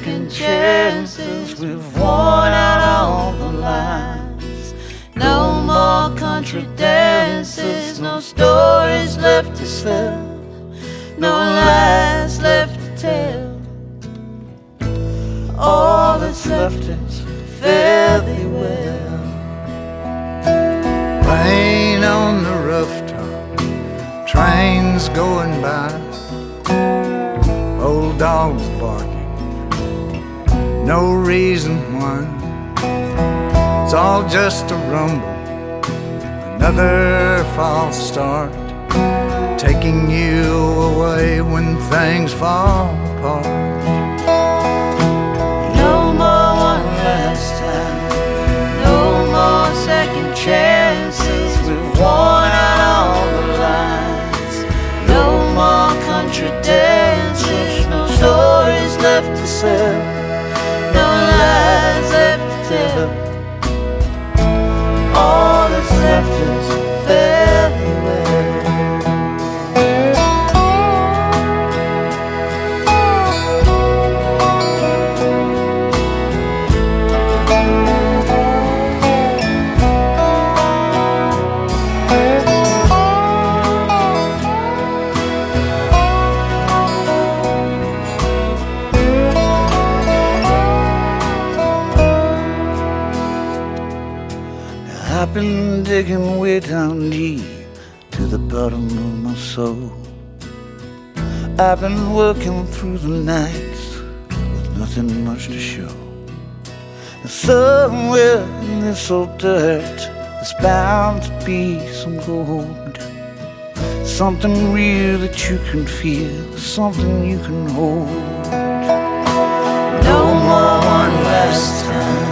second chances. We've worn out all the lines. No more country dances, no stories left to sell, no lies left to tell. All that's left is fare-thee-well. Rain on the rooftop, trains going by, old dogs barking, no reason why. It's all just a rumble, another false start, taking you away when things fall apart. No more one last time. No more second chances. We've worn out all the lines. No more country dances. No stories left to sell. Left I've been digging way down deep to the bottom of my soul. I've been working through the nights with nothing much to show. And somewhere in this old dirt, there's bound to be some gold. Something real that you can feel, something you can hold. No more one last time.